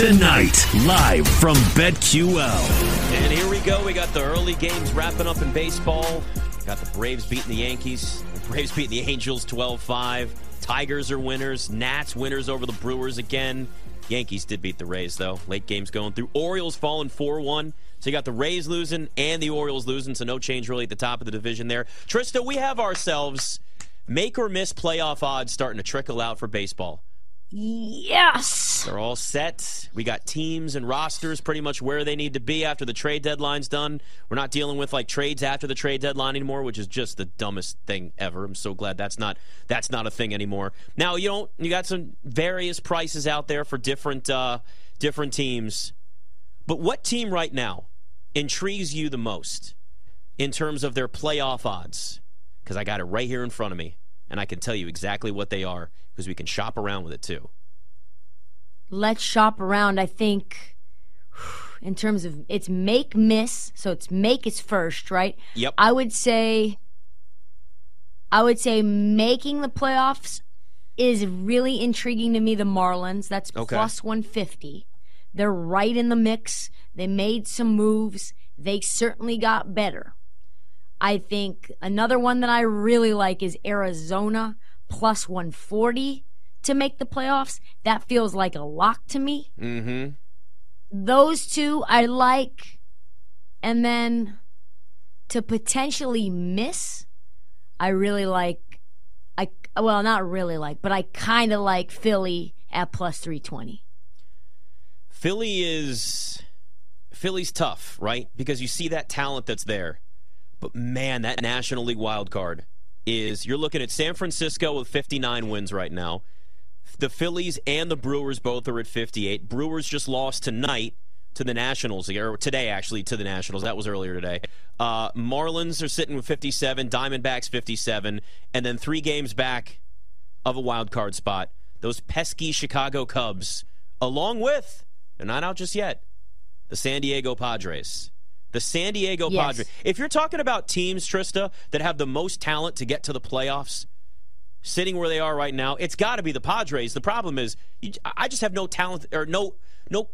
Tonight, live from BetQL. And here we go. We got the early games wrapping up in baseball. Got the Braves beating the Yankees. The Braves beating the Angels 12 5. Tigers are winners. Nats winners over the Brewers again. Yankees did beat the Rays, though. Late games going through. Orioles falling 4 1. So you got the Rays losing and the Orioles losing, so no change really at the top of the division there. Trysta, we have ourselves make or miss playoff odds starting to trickle out for baseball. Yes. They're all set. We got teams and rosters pretty much where they need to be after the trade deadline's done. We're not dealing with like trades after the trade deadline anymore, which is just the dumbest thing ever. I'm so glad that's not that's not a thing anymore. Now you don't you got some various prices out there for different uh, different teams, but what team right now intrigues you the most in terms of their playoff odds? Because I got it right here in front of me, and I can tell you exactly what they are because we can shop around with it too. Let's shop around. I think in terms of it's make miss, so it's make is first, right? Yep. I would say I would say making the playoffs is really intriguing to me the Marlins. That's Okay. plus 150. They're right in the mix. They made some moves. They certainly got better. I think another one that I really like is Arizona plus 140 to make the playoffs. That feels like a lock to me. Mm-hmm. Those two I like. And then to potentially miss, I really like I well, not really like, but I kind of like Philly at plus 320. Philly is Philly's tough, right? Because you see that talent that's there. But man, that National League wild card is you're looking at San Francisco with 59 wins right now. The Phillies and the Brewers both are at 58. Brewers just lost tonight to the Nationals, or today actually to the Nationals. That was earlier today. Uh, Marlins are sitting with 57, Diamondbacks 57, and then three games back of a wild card spot. Those pesky Chicago Cubs, along with they're not out just yet. The San Diego Padres. The San Diego Yes. Padres. If you're talking about teams, Trysta, that have the most talent to get to the playoffs, sitting where they are right now, it's got to be the Padres. The problem is, you, I just have no talent or no, no,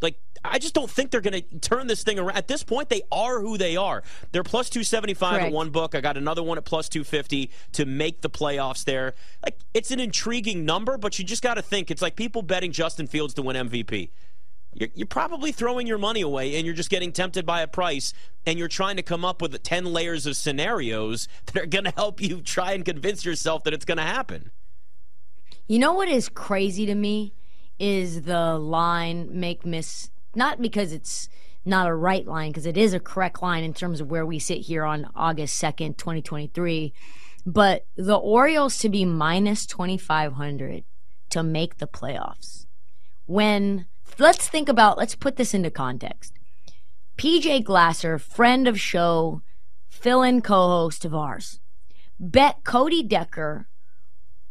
like I just don't think they're going to turn this thing around. At this point, they are who they are. They're plus two seventy five at Correct. one book. I got another one at plus two fifty to make the playoffs. There, like it's an intriguing number, but you just got to think it's like people betting Justin Fields to win MVP. You're, you're probably throwing your money away and you're just getting tempted by a price and you're trying to come up with 10 layers of scenarios that are going to help you try and convince yourself that it's going to happen. You know what is crazy to me is the line make miss not because it's not a right line because it is a correct line in terms of where we sit here on August 2nd, 2023, but the Orioles to be minus 2500 to make the playoffs. When let's think about let's put this into context. PJ Glasser, friend of show, fill-in co-host of ours, bet Cody Decker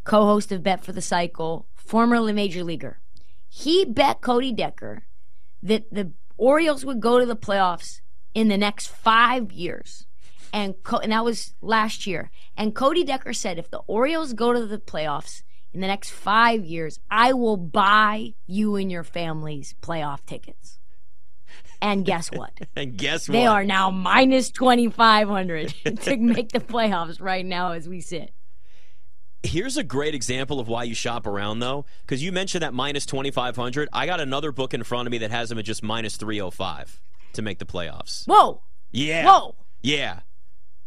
co host of Bet for the Cycle, formerly major leaguer. He bet Cody Decker that the Orioles would go to the playoffs in the next five years. And, Co- and that was last year. And Cody Decker said if the Orioles go to the playoffs in the next five years, I will buy you and your family's playoff tickets. And guess what? And guess what? They are now minus 2,500 to make the playoffs right now as we sit. Here's a great example of why you shop around, though, because you mentioned that minus 2,500. I got another book in front of me that has them at just minus 305 to make the playoffs. Whoa! Yeah. Whoa! Yeah.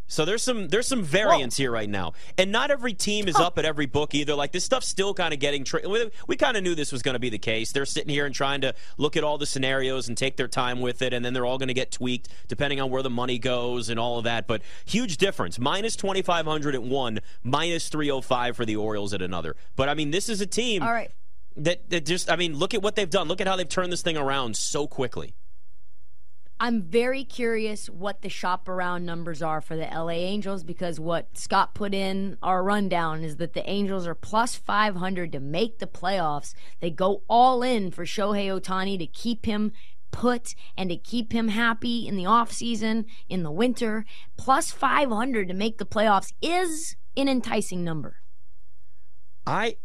So there's some there's some variance here right now, and not every team is up at every book either. Like this stuff's still kind of getting. Tra- we we kind of knew this was going to be the case. They're sitting here and trying to look at all the scenarios and take their time with it, and then they're all going to get tweaked depending on where the money goes and all of that. But huge difference: minus twenty five hundred at one, minus three hundred five for the Orioles at another. But I mean, this is a team All right. that that just. I mean, look at what they've done. Look at how they've turned this thing around so quickly. I'm very curious what the shop around numbers are for the LA Angels because what Scott put in our rundown is that the Angels are plus 500 to make the playoffs. They go all in for Shohei Ohtani to keep him put and to keep him happy in the offseason, in the winter. Plus 500 to make the playoffs is an enticing number. I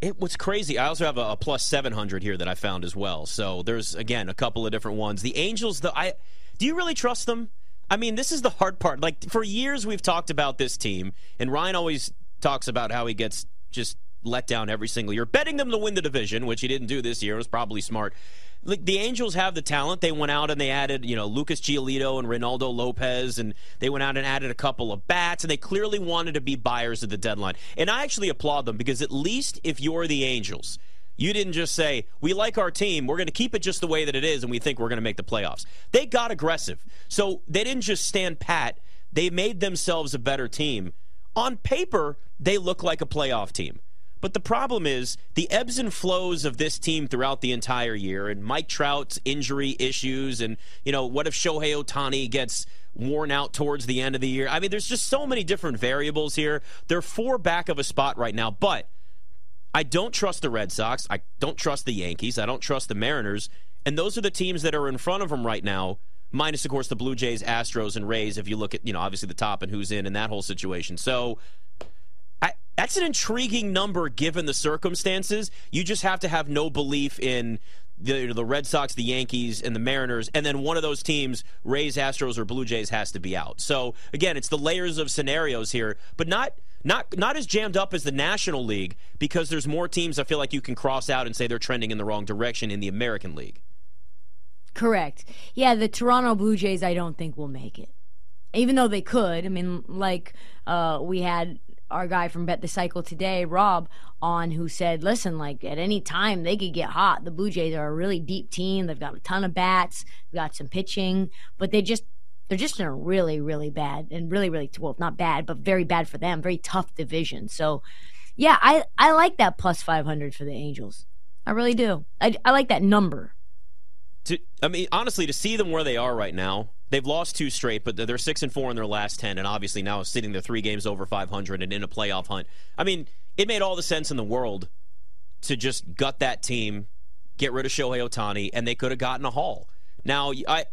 it was crazy. I also have a, a plus 700 here that I found as well. So there's again a couple of different ones. The Angels, the I do you really trust them? I mean, this is the hard part. Like for years we've talked about this team, and Ryan always talks about how he gets just let down every single year, betting them to win the division, which he didn't do this year. Was probably smart. The Angels have the talent. They went out and they added, you know, Lucas Giolito and Reynaldo Lopez, and they went out and added a couple of bats, and they clearly wanted to be buyers at the deadline. And I actually applaud them because at least if you're the Angels, you didn't just say, we like our team, we're going to keep it just the way that it is, and we think we're going to make the playoffs. They got aggressive. So they didn't just stand pat, they made themselves a better team. On paper, they look like a playoff team. But the problem is the ebbs and flows of this team throughout the entire year, and Mike Trout's injury issues, and you know what if Shohei Ohtani gets worn out towards the end of the year? I mean, there's just so many different variables here. They're four back of a spot right now, but I don't trust the Red Sox. I don't trust the Yankees. I don't trust the Mariners, and those are the teams that are in front of them right now. Minus, of course, the Blue Jays, Astros, and Rays. If you look at, you know, obviously the top and who's in in that whole situation. So that's an intriguing number given the circumstances. You just have to have no belief in the the Red Sox, the Yankees, and the Mariners, and then one of those teams, Rays, Astros, or Blue Jays, has to be out. So again, it's the layers of scenarios here, but not not not as jammed up as the National League because there's more teams I feel like you can cross out and say they're trending in the wrong direction in the American League. Correct. Yeah, the Toronto Blue Jays I don't think will make it. Even though they could. I mean, like uh, we had our guy from Bet the Cycle today, Rob, on who said, listen, like at any time they could get hot. The Blue Jays are a really deep team. They've got a ton of bats, got some pitching, but they just they're just in a really, really bad and really, really well, not bad, but very bad for them, very tough division. So yeah, I, I like that plus five hundred for the Angels. I really do. I, I like that number. To, I mean, honestly, to see them where they are right now, They've lost two straight, but they're six and four in their last ten, and obviously now sitting there three games over 500 and in a playoff hunt. I mean, it made all the sense in the world to just gut that team, get rid of Shohei Ohtani, and they could have gotten a haul. Now, I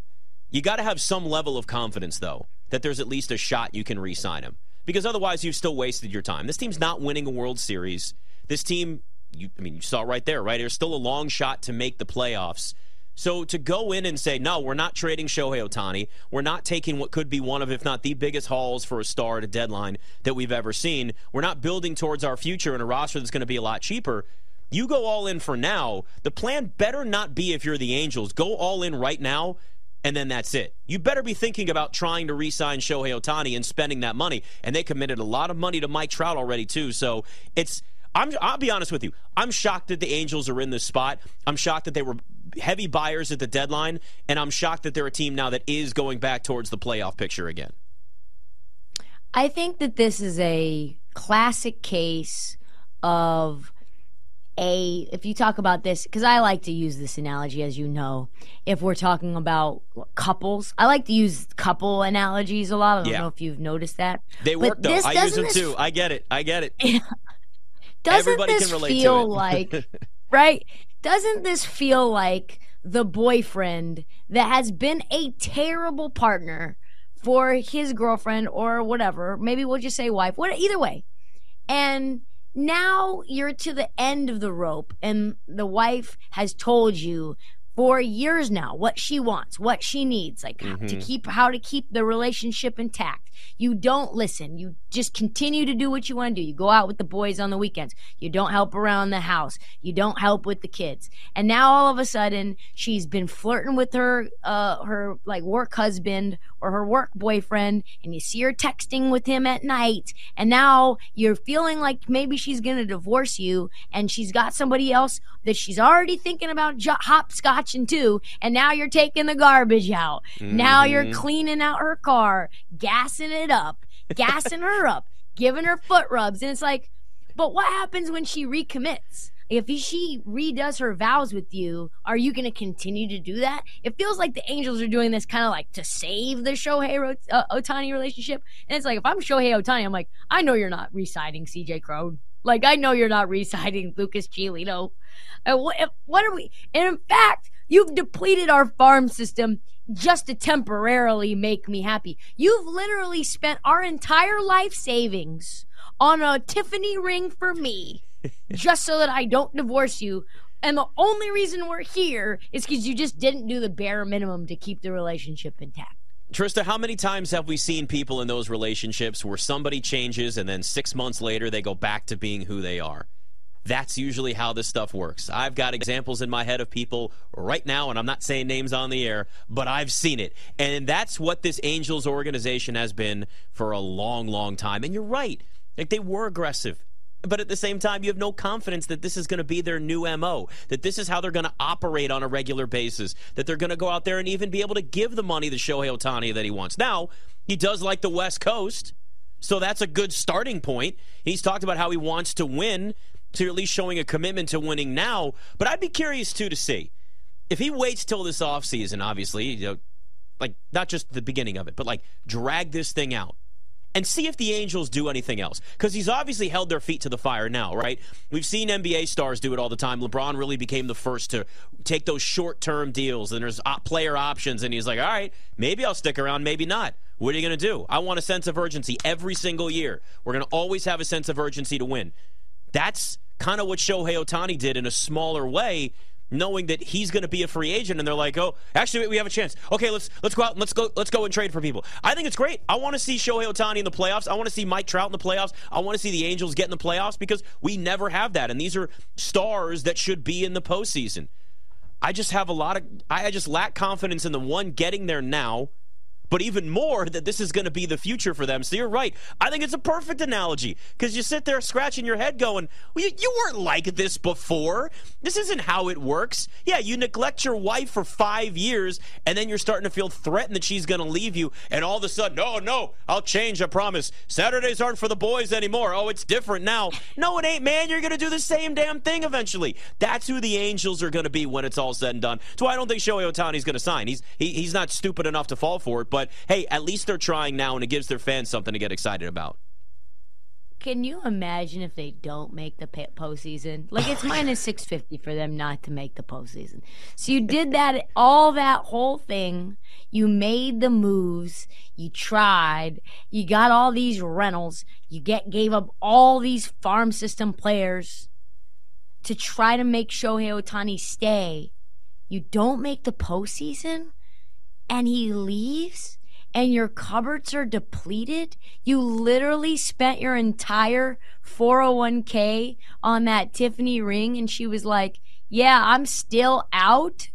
you got to have some level of confidence though that there's at least a shot you can re-sign him because otherwise you've still wasted your time. This team's not winning a World Series. This team, you, I mean, you saw right there, right? There's still a long shot to make the playoffs. So to go in and say, no, we're not trading Shohei Ohtani, we're not taking what could be one of, if not the biggest hauls for a star at a deadline that we've ever seen, we're not building towards our future in a roster that's going to be a lot cheaper. You go all in for now. The plan better not be if you're the Angels. Go all in right now, and then that's it. You better be thinking about trying to re sign Shohei Ohtani and spending that money. And they committed a lot of money to Mike Trout already, too. So it's. I'm, I'll be honest with you. I'm shocked that the Angels are in this spot. I'm shocked that they were heavy buyers at the deadline, and I'm shocked that they're a team now that is going back towards the playoff picture again. I think that this is a classic case of a if you talk about this because I like to use this analogy as you know if we're talking about couples I like to use couple analogies a lot. I don't yeah. know if you've noticed that. They work though. I use them this, too. I get it. I get it. Doesn't Everybody this feel like right doesn't this feel like the boyfriend that has been a terrible partner for his girlfriend or whatever? Maybe we'll just say wife. What either way. And now you're to the end of the rope and the wife has told you for years now what she wants, what she needs, like mm-hmm. to keep how to keep the relationship intact. You don't listen. You just continue to do what you want to do. You go out with the boys on the weekends. You don't help around the house. You don't help with the kids. And now all of a sudden she's been flirting with her uh her like work husband or her work boyfriend and you see her texting with him at night and now you're feeling like maybe she's going to divorce you and she's got somebody else that she's already thinking about jo- hopscotching to and now you're taking the garbage out. Mm-hmm. Now you're mm-hmm. cleaning out her car, gassing it up gassing her up, giving her foot rubs. And it's like, but what happens when she recommits? If she redoes her vows with you, are you going to continue to do that? It feels like the Angels are doing this kind of like to save the Shohei uh, Ohtani relationship. And it's like, if I'm Shohei Ohtani, I'm like, I know you're not residing CJ Cron. Like, I know you're not residing Lucas Giolito. What, what are we? And in fact, you've depleted our farm system just to temporarily make me happy. You've literally spent our entire life savings on a Tiffany ring for me just so that I don't divorce you. And the only reason we're here is because you just didn't do the bare minimum to keep the relationship intact. Trysta, how many times have we seen people in those relationships where somebody changes and then six months later they go back to being who they are? That's usually how this stuff works. I've got examples in my head of people right now, and I'm not saying names on the air, but I've seen it. And that's what this Angels organization has been for a long, long time. And you're right. Like they were aggressive. But at the same time, you have no confidence that this is going to be their new MO, that this is how they're going to operate on a regular basis, that they're going to go out there and even be able to give the money to Shohei Ohtani that he wants. Now, he does like the West Coast, so that's a good starting point. He's talked about how he wants to win, so you're at least showing a commitment to winning now. But I'd be curious, too, to see if he waits till this offseason, obviously, you know, like not just the beginning of it, but like drag this thing out and see if the Angels do anything else. Because he's obviously held their feet to the fire now, right? We've seen NBA stars do it all the time. LeBron really became the first to take those short term deals, and there's player options, and he's like, all right, maybe I'll stick around, maybe not. What are you going to do? I want a sense of urgency every single year. We're going to always have a sense of urgency to win. That's kind of what Shohei Ohtani did in a smaller way knowing that he's going to be a free agent and they're like, "Oh, actually we have a chance. Okay, let's let's go out and let's go let's go and trade for people." I think it's great. I want to see Shohei Ohtani in the playoffs. I want to see Mike Trout in the playoffs. I want to see the Angels get in the playoffs because we never have that and these are stars that should be in the postseason. I just have a lot of I just lack confidence in the one getting there now but even more that this is going to be the future for them. So you're right. I think it's a perfect analogy because you sit there scratching your head going, well, you, you, weren't like this before. This isn't how it works. Yeah, you neglect your wife for five years and then you're starting to feel threatened that she's going to leave you. And all of a sudden, no, no, I'll change, I promise. Saturdays aren't for the boys anymore. Oh, it's different now. No, it ain't, man. You're going to do the same damn thing eventually. That's who the Angels are going to be when it's all said and done. So I don't think Shohei Ohtani's going to sign. He's, he, he's not stupid enough to fall for it. But but hey, at least they're trying now, and it gives their fans something to get excited about. Can you imagine if they don't make the postseason? Like it's minus six fifty for them not to make the postseason. So you did that, all that whole thing. You made the moves. You tried. You got all these rentals. You get gave up all these farm system players to try to make Shohei Ohtani stay. You don't make the postseason and he leaves and your cupboards are depleted, you literally spent your entire 401k on that Tiffany ring and she was like, "Yeah, I'm still out."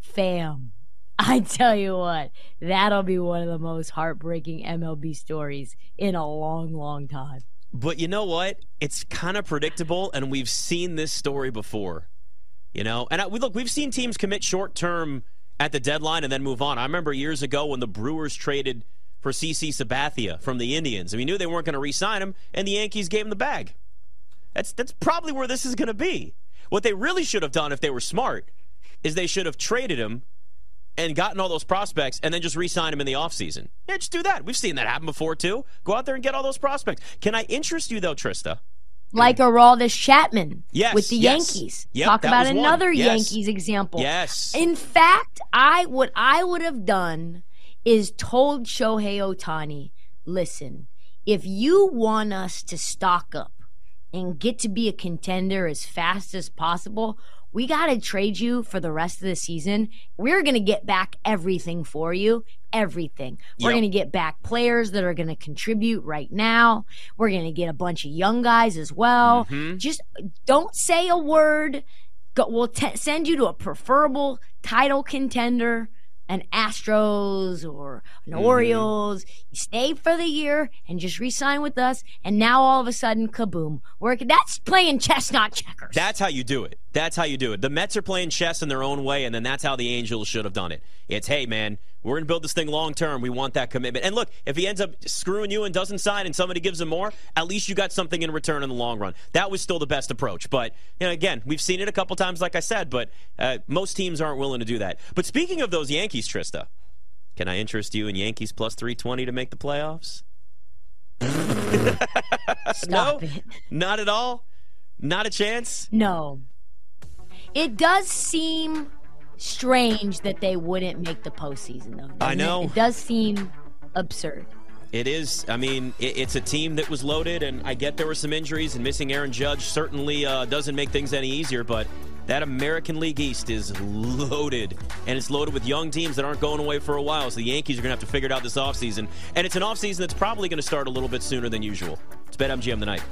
Fam. I tell you what, that'll be one of the most heartbreaking MLB stories in a long, long time. But you know what? It's kind of predictable, and we've seen this story before. You know, and I, we look, we've seen teams commit short-term at the deadline and then move on. I remember years ago when the Brewers traded for CC Sabathia from the Indians, and we knew they weren't going to re-sign him, and the Yankees gave him the bag. That's that's probably where this is going to be. What they really should have done if they were smart is they should have traded him and gotten all those prospects and then just re-sign him in the offseason. Yeah, just do that. We've seen that happen before too. Go out there and get all those prospects. Can I interest you though, Trysta? Like Aroldis Chapman yes, with the yes. Yankees. Yep, Talk about another yes. Yankees example. Yes. In fact, I what I would have done is told Shohei Ohtani, listen, if you want us to stock up and get to be a contender as fast as possible, we got to trade you for the rest of the season. We're going to get back everything for you. Everything. We're going to get back players that are going to contribute right now. We're going to get a bunch of young guys as well. Mhm. Just don't say a word. Go, we'll t- send you to a preferable title contender, an Astros or an Mm-hmm. Orioles. You stay for the year and just re-sign with us. And now all of a sudden, kaboom! We're, that's playing chess, not checkers. That's how you do it. That's how you do it. The Mets are playing chess in their own way, and then that's how the Angels should have done it. It's, hey, man, we're going to build this thing long term. We want that commitment. And look, if he ends up screwing you and doesn't sign and somebody gives him more, at least you got something in return in the long run. That was still the best approach. But, you know, again, we've seen it a couple times, like I said, but uh, most teams aren't willing to do that. But speaking of those Yankees, Trysta, can I interest you in Yankees plus 320 to make the playoffs? Stop no? it. Not at all? Not a chance? No. It does seem strange that they wouldn't make the postseason, though. I know. It? it does seem absurd. It is. I mean, it, it's a team that was loaded, and I get there were some injuries, and missing Aaron Judge certainly uh, doesn't make things any easier, but that American League East is loaded, and it's loaded with young teams that aren't going away for a while. So the Yankees are going to have to figure it out this offseason. And it's an offseason that's probably going to start a little bit sooner than usual. It's BetMGM tonight.